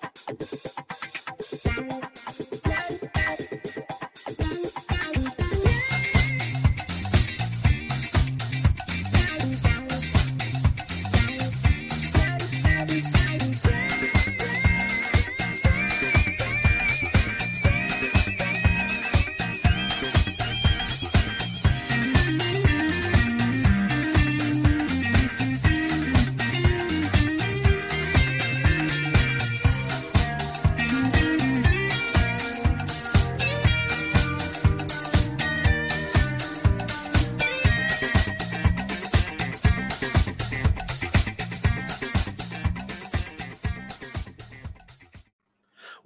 Thank you.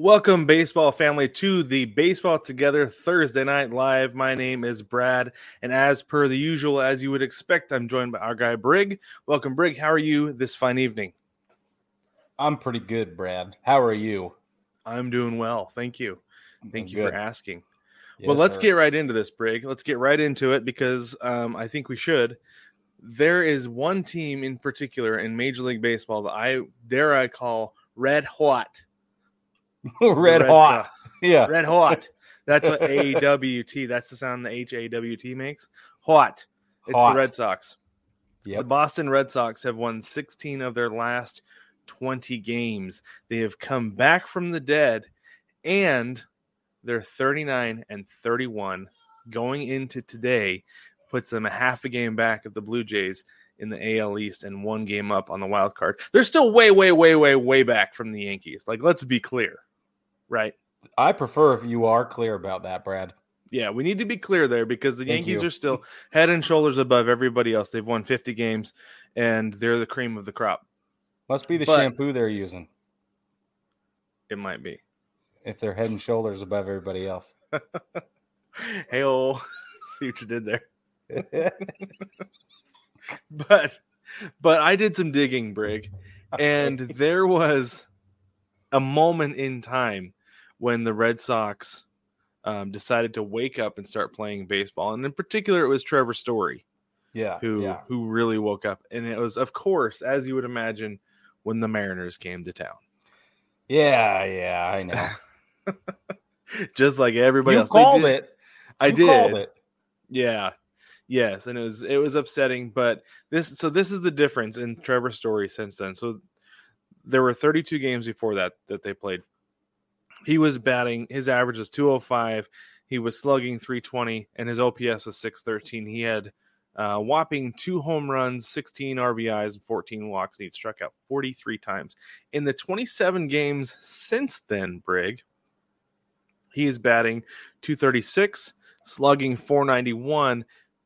Welcome, baseball family, to the Baseball Together Thursday Night Live. My name is Brad, and as per the usual, as you would expect, I'm joined by our guy Brig. Welcome, Brig. How are you this fine evening? I'm pretty good, Brad. How are you? I'm doing well. Thank you. Thank you Good. for asking. Yes, well, let's sir. get right into this, Brig. Let's get right into it because um, I think we should. There is one team in particular in Major League Baseball that I dare I call red hot. Red, Red hot. Yeah. Red hot. That's what A W T. That's the sound the H A W T makes. Hot. It's Hot. the Red Sox. The Boston Red Sox have won 16 of their last 20 games. They have come back from the dead and they're 39 and 31 going into today puts them a half a game back of the Blue Jays in the AL East and one game up on the wild card. They're still way way way way way back from the Yankees. Like let's be clear. Right? I prefer if you are clear about that, Brad. Yeah, we need to be clear there because the Thank Yankees you. are still head and shoulders above everybody else. They've won 50 games and they're the cream of the crop. Must be the But- shampoo they're using It might be. if they're head and shoulders above everybody else. Hey, oh, see what you did there. But, but I did some digging, Brig, and there was a moment in time when the Red Sox um, decided to wake up and start playing baseball, and in particular, it was Trevor Story. yeah. who yeah. who really woke up and it was of course as you would imagine when the mariners came to town Yeah, yeah, I know. just like everybody you else called did- it. i You did it. yeah yes and it was it was upsetting but this so this is the difference in Trevor story since then so there were 32 games before that that they played he was batting his average was 205 he was slugging 320 and his ops was 613 he had uh, whopping two home runs 16 rbis and 14 walks and he struck out 43 times. In the 27 games since then brig he is batting 236 slugging 491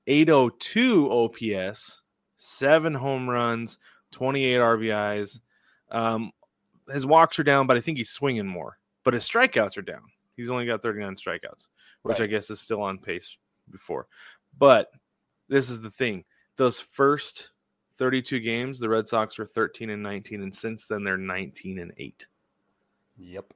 802 ops seven home runs 28 rbis um, his walks are down but i think he's swinging more but his strikeouts are down he's only got 39 strikeouts which i guess is still on pace before but this is the thing those first 32 games the red sox were 13 and 19 and since then they're 19 and 8 Yep.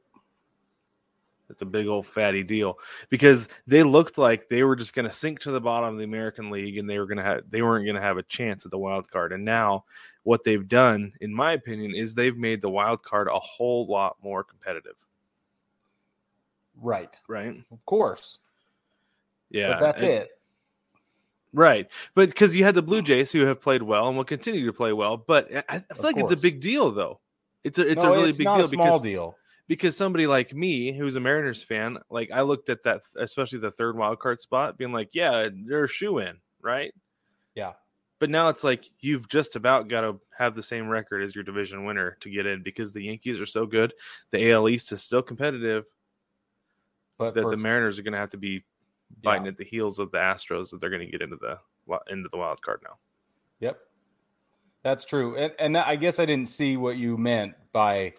it's a big old fatty deal because they looked like they were just going to sink to the bottom of the American League and they were going to have they weren't going to have a chance at the wild card. And now what they've done, in my opinion, is they've made the wild card a whole lot more competitive. Right. Right? Of course. Yeah, but that's and- it. Right, but because you had the Blue Jays who have played well and will continue to play well, but I, I feel Of like it's a big deal though. It's a it's No, a really it's big not deal a small because deal. because somebody like me who's a Mariners fan, like I looked at that, especially the third wild card spot, being like, yeah, they're a shoe in, right? Yeah. But now it's like you've just about got to have the same record as your division winner to get in because the Yankees are so good. The AL East is still competitive But that the Mariners are going to have to be biting Yeah. at the heels of the Astros that they're going to get into the into the wild card now. Yep. That's true. And, and I guess I didn't see what you meant by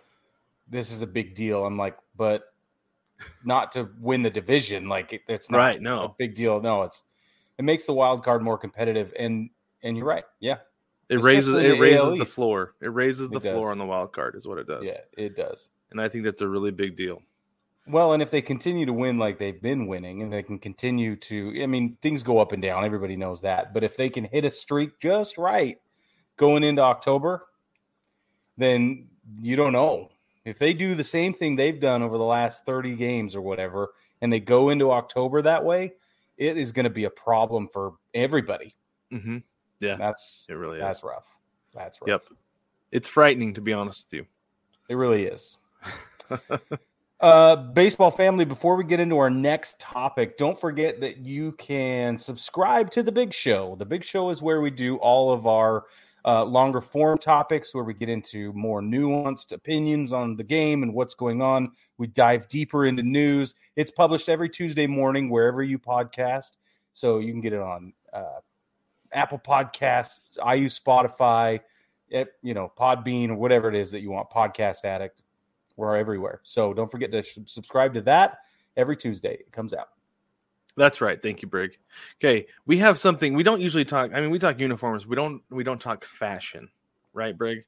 this is a big deal. I'm like, but not to win the division. Like it- it's not Right, no. a big deal. No, it's it makes the wild card more competitive. And and you're right. Yeah, It Especially raises it the raises AL the East. floor. It raises the It floor on the wild card is what it does. yeah, it does. And I think that's a really big deal. Well, and if they continue to win like they've been winning, and they can continue to, I mean, things go up and down. Everybody knows that. But if they can hit a streak just right going into October, then you don't know. If they do the same thing they've done over the last 30 games or whatever, and they go into October that way, it is going to be a problem for everybody. hmm Yeah, That's it really is. that's rough. That's rough. Yep. It's frightening to be honest with you. It really is. uh, baseball family, before we get into our next topic, don't forget that you can subscribe to The Big Show. The Big Show is where we do all of our uh, longer form topics, where we get into more nuanced opinions on the game and what's going on. We dive deeper into news. It's published every Tuesday morning, wherever you podcast. So you can get it on uh, Apple Podcasts, I use Spotify, it, you know, Podbean or whatever it is that you want, Podcast Addict. We're everywhere. So don't forget to sh- subscribe to that every Tuesday. It comes out. That's right. Thank you, Brig. Okay, we have something we don't usually talk. I mean, we talk uniforms. We don't. We don't talk fashion, right, Brig?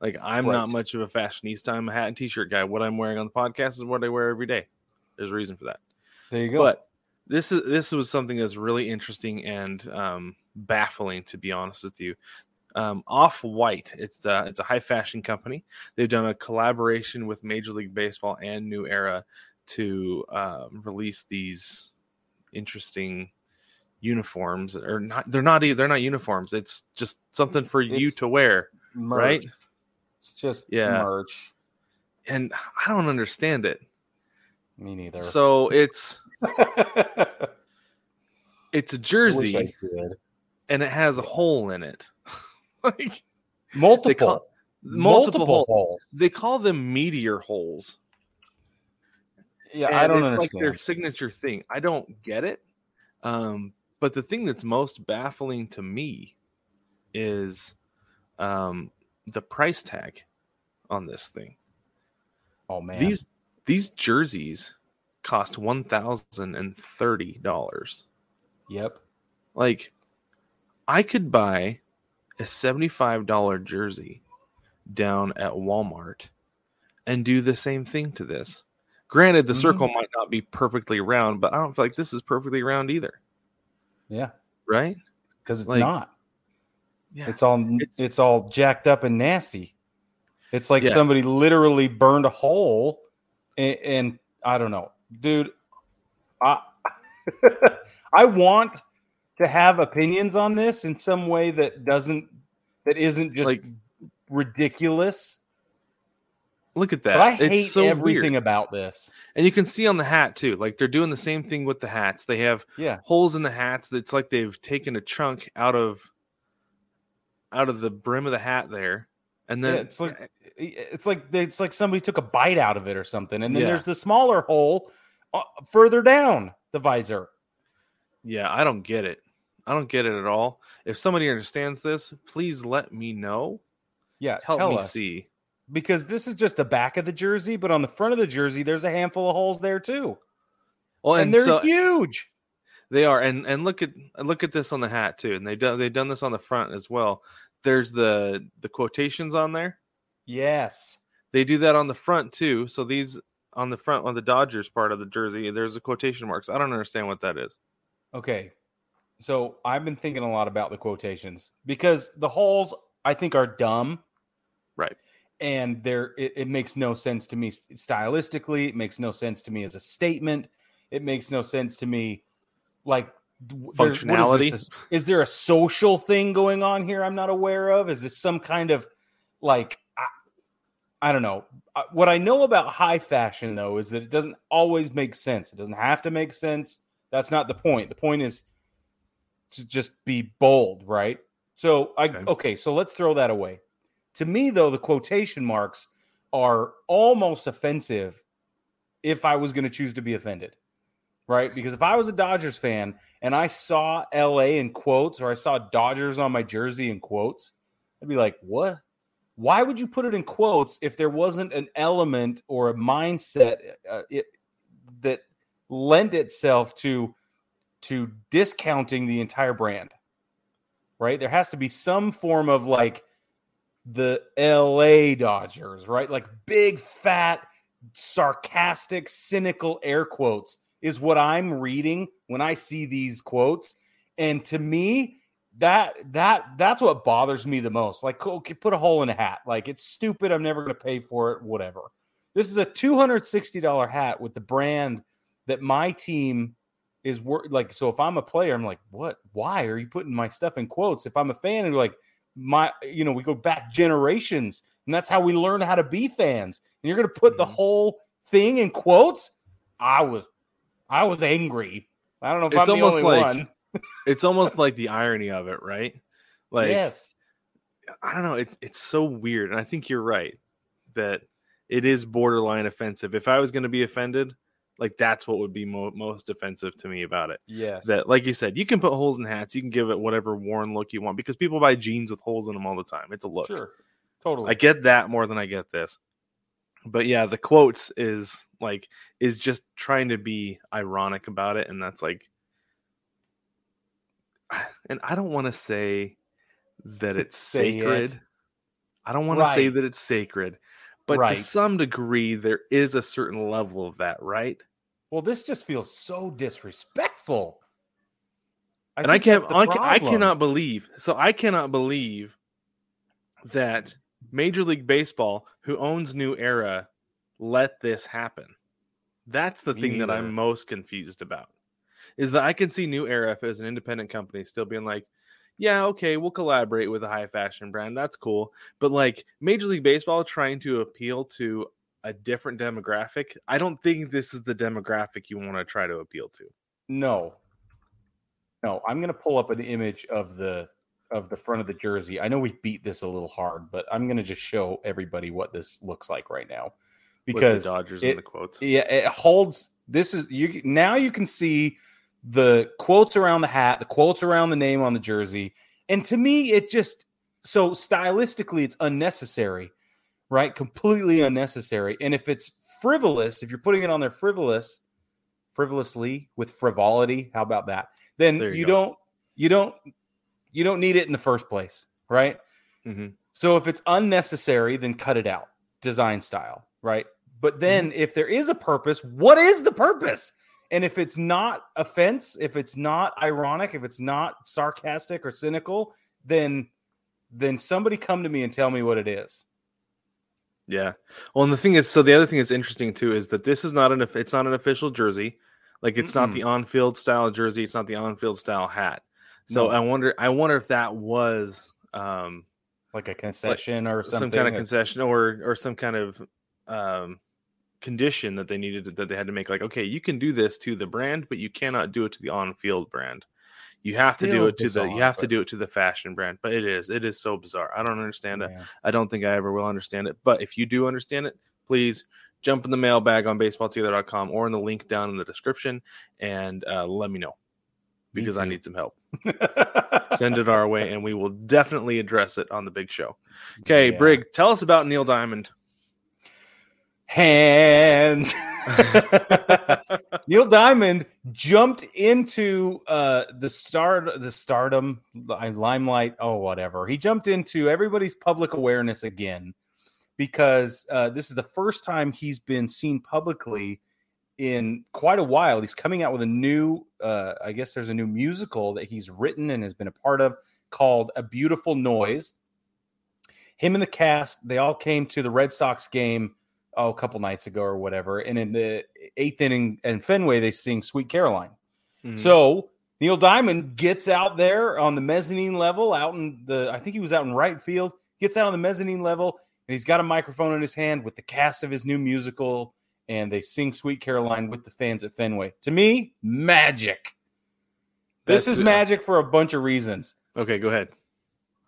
Like I'm not much of a fashionista. I'm a hat and t-shirt guy. What I'm wearing on the podcast is what I wear every day. There's a reason for that. There you go. But this is this was something that's really interesting and um, baffling, to be honest with you. Um, Off White, it's uh, it's a high fashion company. They've done a collaboration with Major League Baseball and New Era to um, release these interesting uniforms. Or not, they're not they're not uniforms. It's just something for you It's to wear, merch. right? It's just Yeah. merch. And I don't understand it. Me neither. So it's it's a jersey. And it has a hole in it. Like Multiple, call- multiple, holes. holes. They call them meteor holes. Yeah, and I don't it's understand. like their signature thing. I don't get it. Um, but the thing that's most baffling to me is um, the price tag on this thing. oh man, These these jerseys cost one thousand and thirty dollars. yep. Like, I could buy a $75 jersey down at Walmart and do the same thing to this. Granted, the Mhm. circle might not be perfectly round, but I don't feel like this is perfectly round either, Yeah, right? because it's Like, not. Yeah. It's all It's- it's, all jacked up and nasty. It's like Yeah. somebody literally burned a hole, and, and I don't know, dude. I I want to have opinions on this in some way that doesn't that isn't just Like- ridiculous. Look at that. But I it's hate so everything weird. about this. And you can see on the hat too. Like they're doing the same thing with the hats. They have Yeah, holes in the hats. It's like they've taken a chunk out of out of the brim of the hat there. And then Yeah, it's like it's like it's like somebody took a bite out of it or something, and then Yeah. there's the smaller hole uh, further down the visor. Yeah, I don't get it. I don't get it at all. If somebody understands this, please let me know. Yeah, Help tell me us see. because this is just the back of the jersey, but on the front of the jersey, there's a handful of holes there too, Well, and, and, they're so huge. they are, and and look at look at this on the hat too, and they done they've done this on the front as well. There's the the quotations on there. Yes, They do that on the front too. So these on the front on the Dodgers part of the jersey, there's the quotation marks. I don't understand what that is. okay. So I've been thinking a lot about the quotations because the holes I think are dumb, Right. and they're it, it makes no sense to me stylistically. It makes no sense to me as a statement. It makes no sense to me like Functionality? this? Is there a social thing going on here I'm not aware of? Is this some kind of like I, I don't know. What I know about high fashion though is that it doesn't always make sense. It doesn't have to make sense. That's not the point. The point is to just be bold, right? So I Okay. okay, so let's throw that away. To me though, the quotation marks are almost offensive if I was going to choose to be offended. Right? Because if I was a Dodgers fan and I saw LA in quotes or I saw Dodgers on my jersey in quotes, I'd be like, "What? why would you put it in quotes if there wasn't an element or a mindset uh, it, that lend itself to to discounting the entire brand right there has to be some form of like the LA Dodgers right like big fat sarcastic cynical air quotes is what i'm reading when i see these quotes and to me that that that's what bothers me the most. Like, okay, put a hole in a hat. Like, it's stupid. I'm never going to pay for it. Whatever. This is a two hundred sixty dollar hat with the brand that my team is worth. Like, so if I'm a player, I'm like, what? Why are you putting my stuff in quotes? If I'm a fan, and like my, you know, we go back generations, and that's how we learn how to be fans. And you're going to put the mm-hmm. whole thing in quotes. I was, I was angry. I don't know if it's I'm the only like, one it's almost like the irony of it, right? Like yes. I don't know, it's it's so weird. And I think you're right that it is borderline offensive. If I was going to be offended, like that's what would be mo- most offensive to me about it. Yes. That like you said, you can put holes in hats, you can give it whatever worn look you want because people buy jeans with holes in them all the time. It's a look. Sure. Totally. I get that more than I get this. But yeah, the quotes is like is just trying to be ironic about it and that's like and I don't want to say that it's sacred. It. I don't want right. to say that it's sacred, but right. to some degree, there is a certain level of that, right? Well, this just feels so disrespectful. I and I can't, I, I cannot believe. So I cannot believe that Major League Baseball, who owns New Era, let this happen. That's the Me thing either. that I'm most confused about is that I can see New Era as an independent company still being like, yeah, okay, we'll collaborate with a high fashion brand. That's cool. But like Major League Baseball trying to appeal to a different demographic, I don't think this is the demographic you want to try to appeal to. No. No, I'm going to pull up an image of the of the front of the jersey. I know we beat this a little hard, but I'm going to just show everybody what this looks like right now because Dodgers it, in the quotes. Yeah, it holds this is you now you can see the quotes around the hat, the quotes around the name on the jersey. And to me, it just so stylistically, it's unnecessary, right? Completely unnecessary. And if it's frivolous, if you're putting it on there frivolous, frivolously with frivolity, how about that? Then you, you don't, you don't, you don't need it in the first place, right? Mm-hmm. So if it's unnecessary, then cut it out, design style, right? But then mm-hmm. if there is a purpose, what is the purpose? And if it's not offense, if it's not ironic, if it's not sarcastic or cynical, then then somebody come to me and tell me what it is. Yeah. Well, and the thing is, so the other thing that's interesting too is that this is not an it's not an official jersey. Like it's Mm-mm. not the on-field style jersey. It's not the on-field style hat. So no. I wonder, I wonder if that was um like a concession like or something, some kind of concession or or some kind of um condition that they needed to, that they had to make like okay you can do this to the brand but you cannot do it to the on-field brand you have Still to do it to bizarre, the you have to do it to the fashion brand but it is it is so bizarre i don't understand yeah. it i don't think i ever will understand it but if you do understand it please jump in the mailbag on baseballtogether.com or in the link down in the description and uh, let me know because me I need some help. Send it our way, and we will definitely address it on the big show. Okay, yeah. Brig, tell us about Neil Diamond hand. Neil Diamond jumped into uh, the star, the stardom, limelight. Oh, whatever. He jumped into everybody's public awareness again because uh, this is the first time he's been seen publicly in quite a while. He's coming out with a new, uh, I guess there's a new musical that he's written and has been a part of called A Beautiful Noise. Him and the cast, they all came to the Red Sox game oh, a couple nights ago or whatever. And in the eighth inning and Fenway, they sing Sweet Caroline. Mm-hmm. So Neil Diamond gets out there on the mezzanine level, out in the, I think he was out in right field, gets out on the mezzanine level, and he's got a microphone in his hand with the cast of his new musical, and they sing Sweet Caroline with the fans at Fenway. To me, magic. That's, this is magic for a bunch of reasons. Okay, go ahead.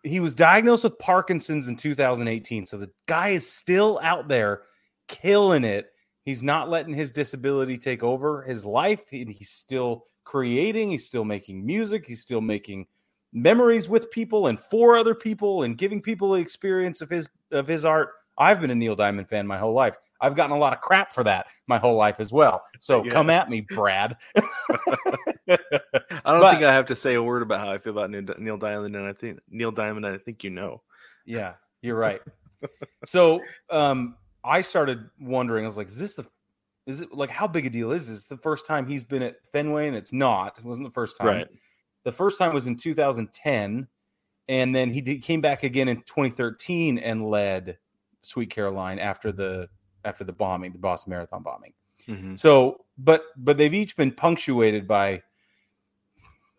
He was diagnosed with Parkinson's in 2018. So the guy is still out there killing it. He's not letting his disability take over his life. he's still creating, he's still making music, he's still making memories with people and for other people and giving people the experience of his of his art. I've been a Neil Diamond fan my whole life. I've gotten a lot of crap for that my whole life as well. So Yeah. come at me, Brad. I don't But- think I have to say a word about how I feel about Neil, Neil Diamond, and I think Neil Diamond. I think you know. Yeah, you're right. so um, I started wondering. I was like, "Is this the? Is it like how big a deal is this? The first time he's been at Fenway, and it's not. It wasn't the first time. Right. The first time was in 2010, and then he did, came back again in 2013 and led Sweet Caroline after the after the bombing, the Boston Marathon bombing. Mhm. So, but but they've each been punctuated by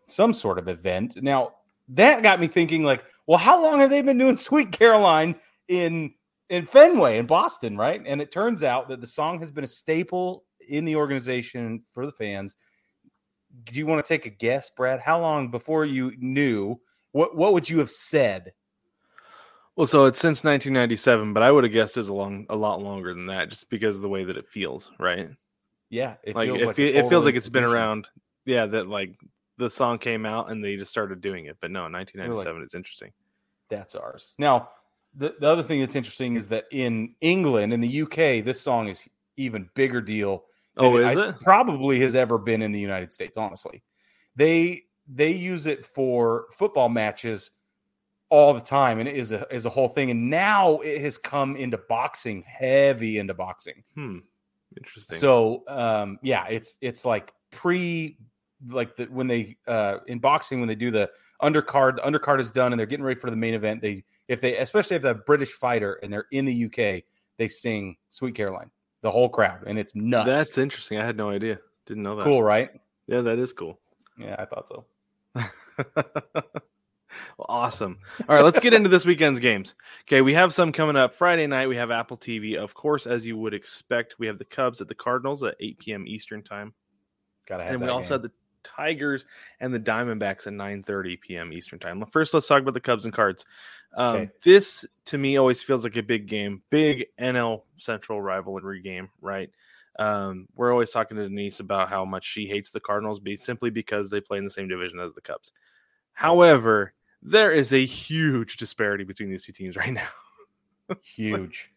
some sort of event. Now that got me thinking, like, well, how long have they been doing Sweet Caroline in in Fenway in Boston, right? And it turns out that the song has been a staple in the organization for the fans. Do you want to take a guess, Brad? How long before you knew? What what would you have said? Well, so it's since 1997, but I would have guessed it's a long, a lot longer than that, just because of the way that it feels, right? Yeah, it like feels it, like a it feels like it's been around. Yeah, that like the song came out and they just started doing it. But no, 1997 It's interesting. That's ours. Now, the, the other thing that's interesting is that in England, in the UK, this song is even bigger deal. than Oh, is I- it? Probably has ever been in the United States. Honestly, they they use it for football matches all the time, and it is a is a whole thing. And now it has come into boxing, heavy into boxing. Hmm. Interesting. So um, yeah, it's it's like pre like the, when they uh, in boxing when they do the undercard, the undercard is done and they're getting ready for the main event. They if they especially if they're a British fighter and they're in the UK, they sing Sweet Caroline, the whole crowd, and it's nuts. that's interesting. I had no idea. Didn't know that. cool, right? Yeah, that is cool. Yeah, I thought so. well, awesome. All right, let's get into this weekend's games. Okay, we have some coming up. Friday night, we have Apple TV. Of course, as you would expect, we have the Cubs at the Cardinals at 8 p.m. Eastern time. Gotta have And we that also game. have the Tigers and the Diamondbacks at 9:30 p.m. Eastern time. First, let's talk about the Cubs and Cards. Um, Okay. This to me always feels like a big game, big NL Central rivalry game, right? Um, we're always talking to Denise about how much she hates the Cardinals, be simply because they play in the same division as the Cubs. However, there is a huge disparity between these two teams right now. huge.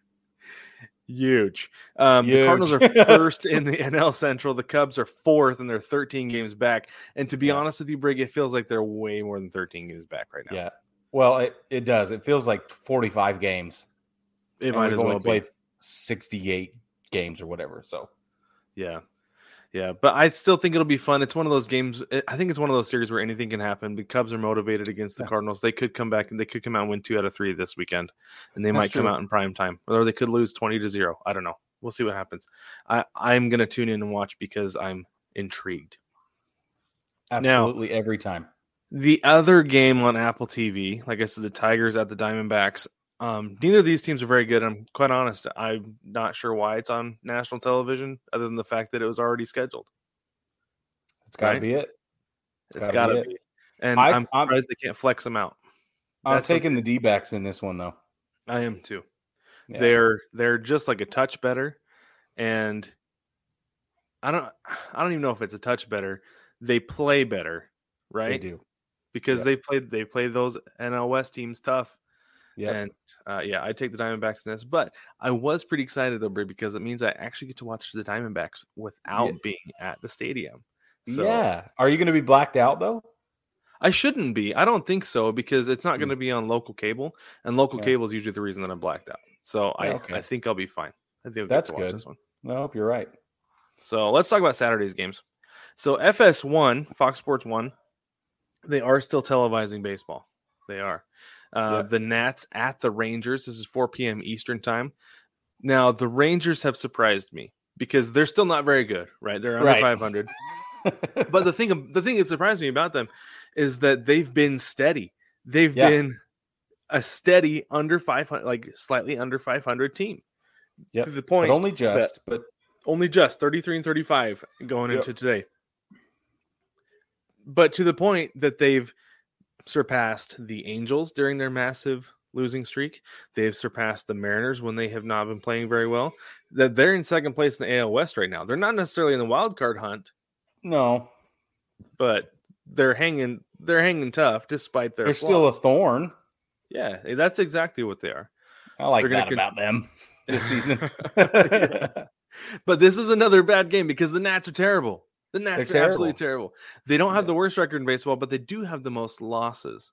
Huge. Um, The Cardinals are first in the NL Central. The Cubs are fourth, and they're 13 games back. And to be Yeah. honest with you, Brig, it feels like they're way more than 13 games back right now. Yeah. Well, it, it does. It feels like 45 games. it and might as well played 68 games or whatever. So Yeah. Yeah, but I still think it'll be fun. It's one of those games. eh, I think it's one of those series where anything can happen. The Cubs are motivated against the Yeah. Cardinals. They could come back and they could come out and win two out of three this weekend, and they That's might come out in prime time, or they could lose twenty to zero. I don't know. We'll see what happens. I I'm gonna tune in and watch because I'm intrigued. Now- absolutely every time. The other game on Apple TV, like I said, the Tigers at the Diamondbacks. Um, neither of these teams are very good. I'm quite honest. I'm not sure why it's on national television, other than the fact that it was already scheduled. It's got to Right? be it. It's gotta be be. And I- am I'm- surprised they can't flex them out. I'm That's taking the D backs in this one though. I am too. Yeah. They're they're just like a touch better, and I don't I don't even know if it's a touch better. They play better, right? they do. because they played they play those NL West teams tough. Yeah. And uh, yeah, I take the Diamondbacks in this, but I was pretty excited though, Brie, because it means I actually get to watch the Diamondbacks without Yeah. being at the stadium. So yeah. Are you going to be blacked out though? I shouldn't be. I don't think so because it's not Hmm. going to be on local cable, and local cable is usually the reason that I'm blacked out. So I, okay. I think I'll be fine. I think That's good. this one. I hope you're right. So let's talk about Saturday's games. So FS1, Fox Sports One, they are still televising baseball. They are. Uh, Yep. The Nats at the Rangers. This is 4 p.m. Eastern time. Now the Rangers have surprised me because they're still not very good, right? They're under Right. 500. But the thing, the thing that surprised me about them is that they've been steady. They've Yeah. been a steady under 500, like slightly under 500 team. Yep. To the but point, only just, but only just 33 and 35 going Yep. into today. But to the point that they've surpassed the Angels during their massive losing streak. They've surpassed the Mariners when they have not been playing very well. That they're in second place in the AL West right now. They're not necessarily in the wild card hunt, no, but they're hanging they're hanging tough despite their they're still a thorn. Yeah, eh, that's exactly what they are. I like They're that con- about them this season. Yeah. But this is another bad game because the Nats are terrible. The Nats They're are absolutely terrible. They don't have the worst record in baseball, but they do have the most losses.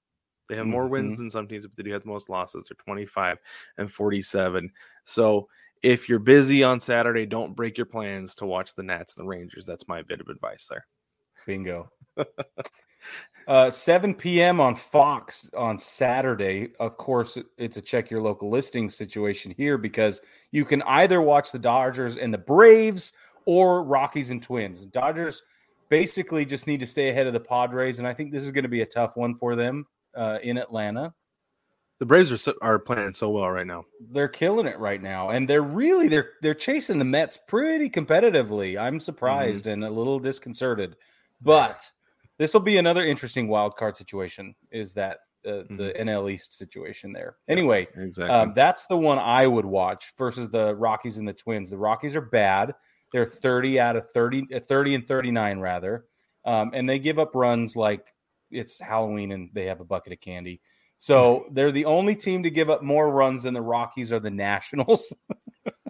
They have more wins Mhm. than some teams, but they do have the most losses. They're 25 and 47. So if you're busy on Saturday, don't break your plans to watch the Nats and the Rangers. That's my bit of advice there. Bingo. uh, 7 p.m. on Fox on Saturday. Of course, it's a check your local listing situation here because you can either watch the Dodgers and the Braves or Rockies and Twins. Dodgers basically just need to stay ahead of the Padres, and I think this is going to be a tough one for them uh, in Atlanta. The Braves are so, are playing so well right now. They're killing it right now, and they're really they're they're chasing the Mets pretty competitively. I'm surprised and a little disconcerted, but this will be another interesting wild card situation. Is that uh, the NL East situation there? Anyway, Exactly. um, that's the one I would watch versus the Rockies and the Twins. The Rockies are bad. They're 30 out of 30, uh, 30 and 39 rather. Um, and they give up runs like it's Halloween and they have a bucket of candy. So they're the only team to give up more runs than the Rockies or the Nationals.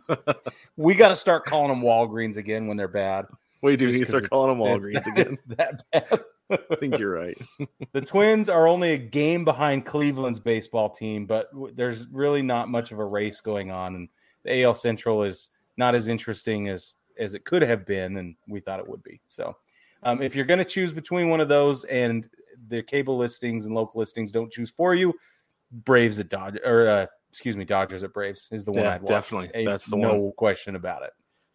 we got to start calling them Walgreens again when they're bad. Wait, do you 'cause start calling them Walgreens that- again? that bad. I think you're right. The Twins are only a game behind Cleveland's baseball team, but w- there's really not much of a race going on, and the AL Central is not as interesting as as it could have been, and we thought it would be. So, um, if you're going to choose between one of those, and the cable listings and local listings don't choose for you, Braves at Dodgers, or uh, excuse me, Dodgers at Braves is the one Yeah, I'd watch. definitely. That's the no one. question about it.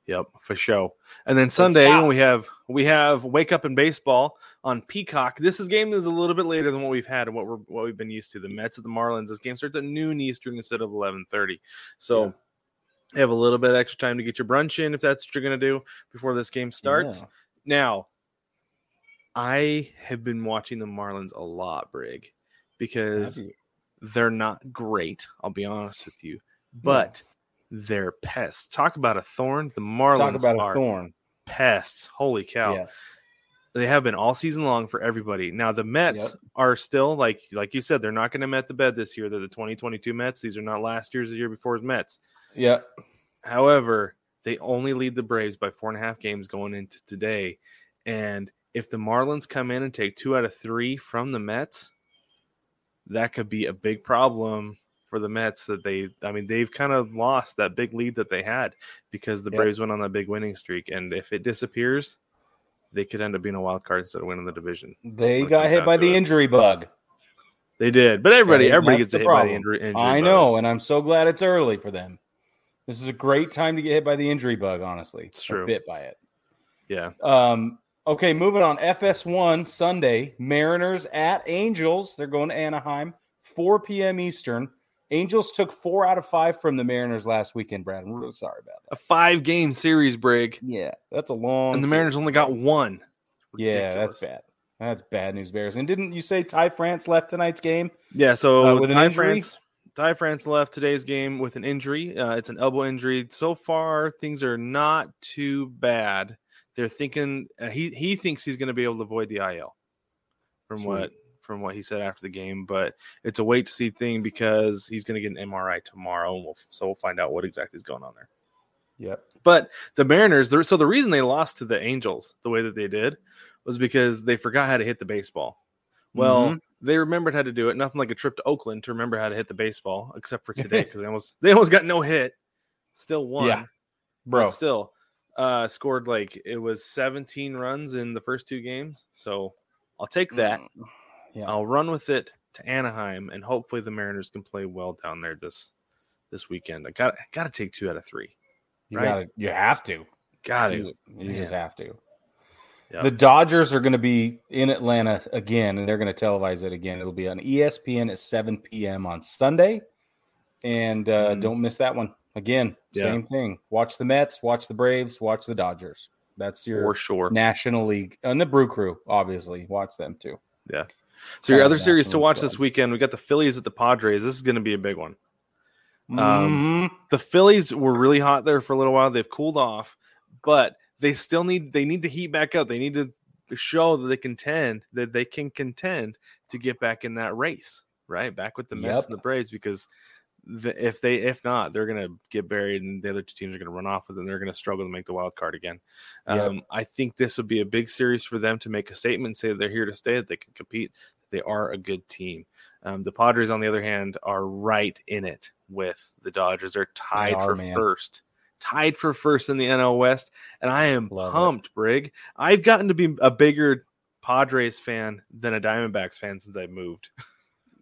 Yep, for sure. And then Sunday we have we have Wake Up in Baseball on Peacock. This is game is a little bit later than what we've had and what we're what we've been used to. The Mets at the Marlins. This game starts at noon Eastern instead of eleven thirty. So Yeah. You have a little bit extra time to get your brunch in if that's what you're gonna do before this game starts. Yeah. Now, I have been watching the Marlins a lot, Brig, because they're not great. I'll be honest with you, but they're pests. Talk about a thorn. The Marlins Talk about are a thorn. pests. Holy cow! Yes. They have been all season long for everybody. Now the Mets Yep. are still like like you said, they're not going to met the bed this year. They're the 2022 Mets. These are not last year's, the year before's Mets. Yeah. However, they only lead the Braves by four and a half games going into today. And if the Marlins come in and take two out of three from the Mets, that could be a big problem for the Mets. That they, I mean, they've kind of lost that big lead that they had because the Yeah. Braves went on that big winning streak. And if it disappears, they could end up being a wild card instead of winning the division. They got hit by the it. injury bug. They did, but everybody, everybody gets hit by the injury. injury I bug. know, and I'm so glad it's early for them. This is a great time to get hit by the injury bug, honestly. It's true. Bit by it. Yeah, Um, okay, moving on. FS1 Sunday, Mariners at Angels. They're going to Anaheim, 4 p.m. Eastern. Angels took four out of five from the Mariners last weekend, Brad. I'm really sorry about that. a five game series, break. Yeah, that's a long. and the series. Mariners only got one. Yeah, that's bad. That's bad news, Bears. And didn't you say Ty France left tonight's game? Yeah, so Uh, with an Ty injury? France, Ty France left today's game with an injury. Uh, it's an elbow injury. So far, things are not too bad. They're thinking uh, he he thinks he's going to be able to avoid the IL, from Sweet. what from what he said after the game. But it's a wait to see thing because he's going to get an MRI tomorrow, and we'll, so we'll find out what exactly is going on there. Yep. But the Mariners, so the reason they lost to the Angels the way that they did was because they forgot how to hit the baseball. Well, Mhm. they remembered how to do it. Nothing like a trip to Oakland to remember how to hit the baseball, except for today because they almost they almost got no hit. Still won, Yeah, bro. Still, uh, scored like it was 17 runs in the first two games. So I'll take that. Mm, Yeah. I'll run with it to Anaheim, and hopefully the Mariners can play well down there this this weekend. I got got to take two out of three. You right? gotta, you have to. Got to. You, you just have to. Yeah. The Dodgers are going to be in Atlanta again, and they're going to televise it again. It'll be on ESPN at 7 p.m. on Sunday, and uh, Mhm. don't miss that one. Again, Yeah. same thing. Watch the Mets, watch the Braves, watch the Dodgers. That's your For sure. National League and the Brew Crew. Obviously, watch them too. Yeah. So your other series to watch this weekend, we got the Phillies at the Padres. This is going to be a big one. Um, Mhm. the Phillies were really hot there for a little while. They've cooled off, but they still need they need to heat back up. They need to show that they contend that they can contend to get back in that race, right? Back with the Mets Yep. and the Braves because the, if they if not, they're gonna get buried, and the other two teams are gonna run off with it. and They're gonna struggle to make the wild card again. Yep. Um, I think this would be a big series for them to make a statement, say that they're here to stay, that they can compete, they are a good team. Um, the Padres, on the other hand, are right in it with the Dodgers. They're tied are, for man. first, tied for first in the NL West, and I am Love it. pumped, Brig. I've gotten to be a bigger Padres fan than a Diamondbacks fan since I moved.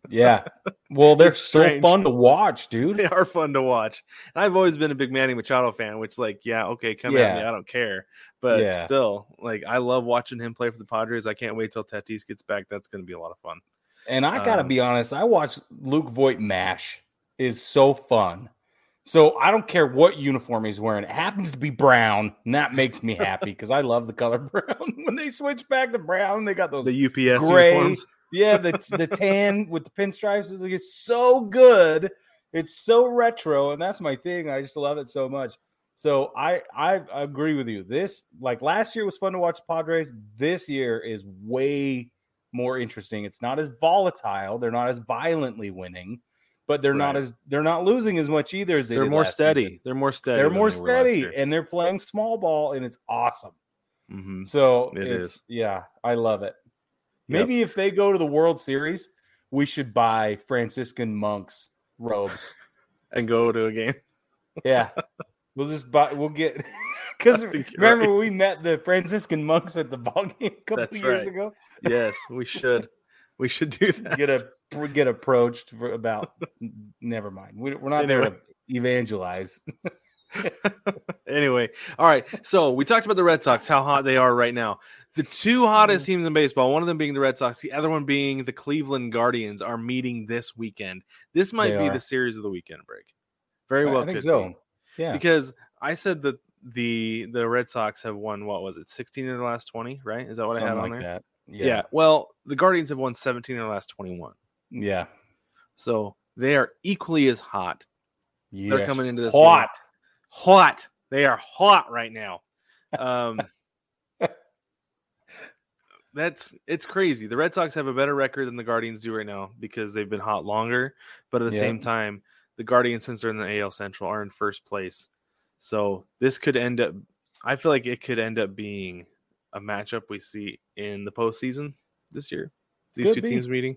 Yeah. Well, they're so fun to watch, dude. they are fun to watch. And I've always been a big Manny Machado fan, which, like, yeah, okay, come at me, I don't care. But Yeah. still, like, I love watching him play for the Padres. I can't wait till Tatis gets back. That's going to be a lot of fun. And I gotta Um, be honest, I watch Luke Voit mash is so fun. So I don't care what uniform he's wearing. It happens to be brown, and that makes me happy because I love the color brown. when they switch back to brown, they got those The UPS gray, uniforms. yeah, the the tan with the pinstripes is like, so good. It's so retro, and that's my thing. I just love it so much. So I I agree with you. This like last year was fun to watch Padres. This year is way more interesting. It's not as volatile. They're not as violently winning, but they're not as they're not losing as much either as they They're more steady. season. They're more steady. They're more steady, and they're playing small ball, and it's awesome. Mhm. So It it's, is. yeah, I love it. Yep. Maybe if they go to the World Series, we should buy Franciscan monks robes. and go to a game. Yeah, we'll just buy. We'll get because I think you're remember right. we met the Franciscan monks at the ball game a couple That's years right. ago. yes, we should. We should do that. Get a get approached for about. never mind. We, we're not there to evangelize. anyway, all right. So we talked about the Red Sox, how hot they are right now. The two hottest Mm-hmm. teams in baseball, one of them being the Red Sox, the other one being the Cleveland Guardians, are meeting this weekend. This might They be are. the series of the weekend break. Very well, I think so. be. Yeah, Because I said that the the Red Sox have won what was it, sixteen in the last twenty? Right? Is that what I had on like there? that. Yeah. Yeah, Well, the Guardians have won seventeen in the last twenty-one, yeah. so they are equally as hot. They're coming into this game. hot. hot. They are hot right now. Um, that's it's crazy. The Red Sox have a better record than the Guardians do right now because they've been hot longer. But at the Yeah. same time, the Guardians, since they're in the AL Central, are in first place. So this could end up. I feel like it could end up being a matchup we see in the postseason this year. These Could two be. teams meeting.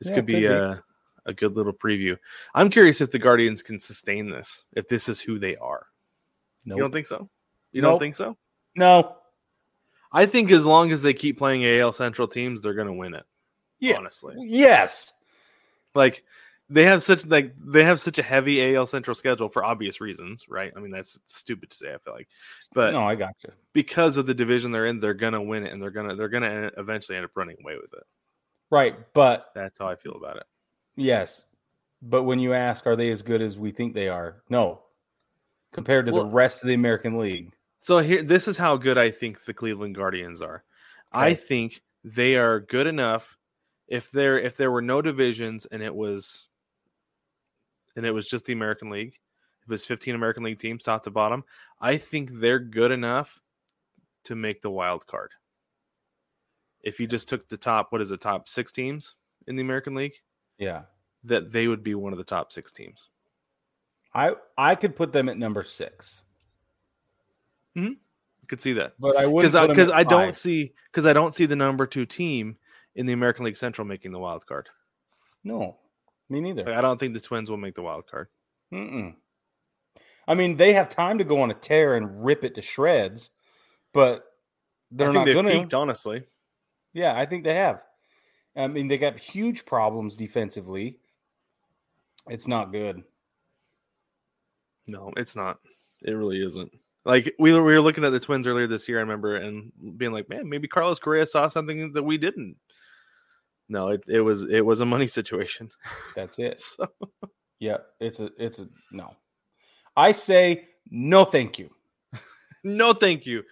This Yeah, could be, could be. A, a good little preview. I'm curious if the Guardians can sustain this. If this is who they are. Nope. You don't think so? You don't think so? no. I think as long as they keep playing AL Central teams, they're going to win it. Yeah. Honestly, Yes. like they have such like they have such a heavy AL Central schedule for obvious reasons, right? I mean that's stupid to say. I feel like, but no, I got you. because of the division they're in, they're going to win it, and they're gonna they're gonna eventually end up running away with it. Right, but That's how I feel about it. yes, but when you ask, are they as good as we think they are? No, compared to Well- the rest of the American League. So here, this is how good I think the Cleveland Guardians are. I think they are good enough. If there if there were no divisions and it was and it was just the American League, it was 15 American League teams top to bottom, I think they're good enough to make the wild card. If you just took the top, what is the top six teams in the American League, Yeah, that they would be one of the top six teams. I I could put them at number six, mm-hmm. I could see that. but I wouldn't I, because at I don't see because I don't see the number two team in the American League Central making the wild card. No, me neither. I don't think the Twins will make the wild card. Mm-mm. I mean, they have time to go on a tear and rip it to shreds, but they're not going to. peaked, honestly. Yeah, I think they have. I mean, they got huge problems defensively. It's not good. No, it's not. It really isn't. Like we were, we were looking at the Twins earlier this year, I remember, and being like, man, maybe Carlos Correa saw something that we didn't. No, it, it was it was a money situation. That's it. So, Yeah, it's a it's a no. I say no, thank you. no, thank you.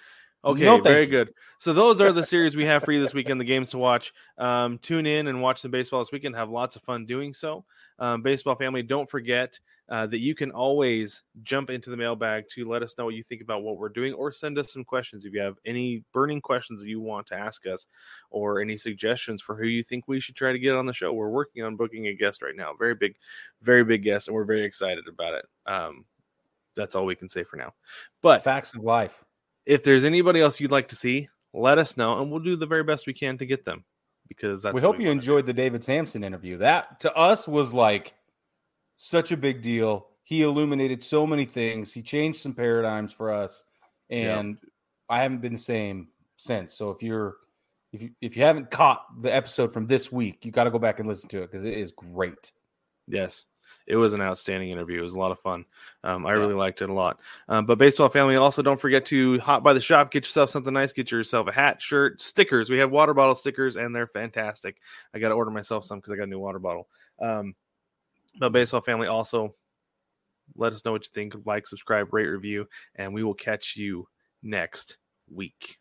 Okay, No, very you. good. So those are the series we have for you this weekend, the games to watch. Um, tune in and watch some baseball this weekend. Have lots of fun doing so. Um, baseball family, don't forget uh, that you can always jump into the mailbag to let us know what you think about what we're doing, or send us some questions if you have any burning questions that you want to ask us, or any suggestions for who you think we should try to get on the show. We're working on booking a guest right now, very big, very big guest, and we're very excited about it. Um, that's all we can say for now. But Facts of life. if there's anybody else you'd like to see, let us know, and we'll do the very best we can to get them. Because that's we hope you do. enjoyed the David Samson interview. That to us was like such a big deal. He illuminated so many things. He changed some paradigms for us, Yeah. and I haven't been the same since. So if you're if you if you haven't caught the episode from this week, you got to go back and listen to it because it is great. Yes, it was an outstanding interview. It was a lot of fun. Um, I Yeah. really liked it a lot. Um, but baseball family, also don't forget to hop by the shop, get yourself something nice, get yourself a hat, shirt, stickers. We have water bottle stickers, and they're fantastic. I got to order myself some because I got a new water bottle. Um, but baseball family, also let us know what you think. Like, subscribe, rate, review, and we will catch you next week.